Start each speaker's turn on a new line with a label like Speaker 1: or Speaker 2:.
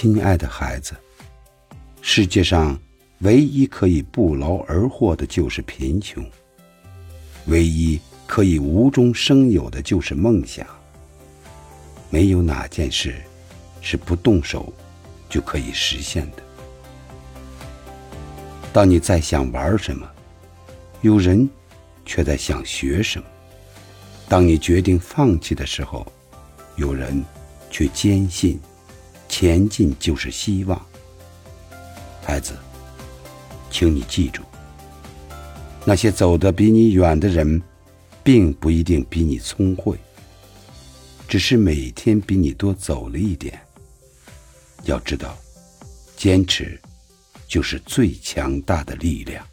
Speaker 1: 亲爱的孩子，世界上唯一可以不劳而获的就是贫穷，唯一可以无中生有的就是梦想。没有哪件事是不动手就可以实现的。当你在想玩什么，有人却在想学什么；当你决定放弃的时候，有人却坚信前进就是希望。孩子，请你记住，那些走得比你远的人，并不一定比你聪慧，只是每天比你多走了一点。要知道，坚持就是最强大的力量。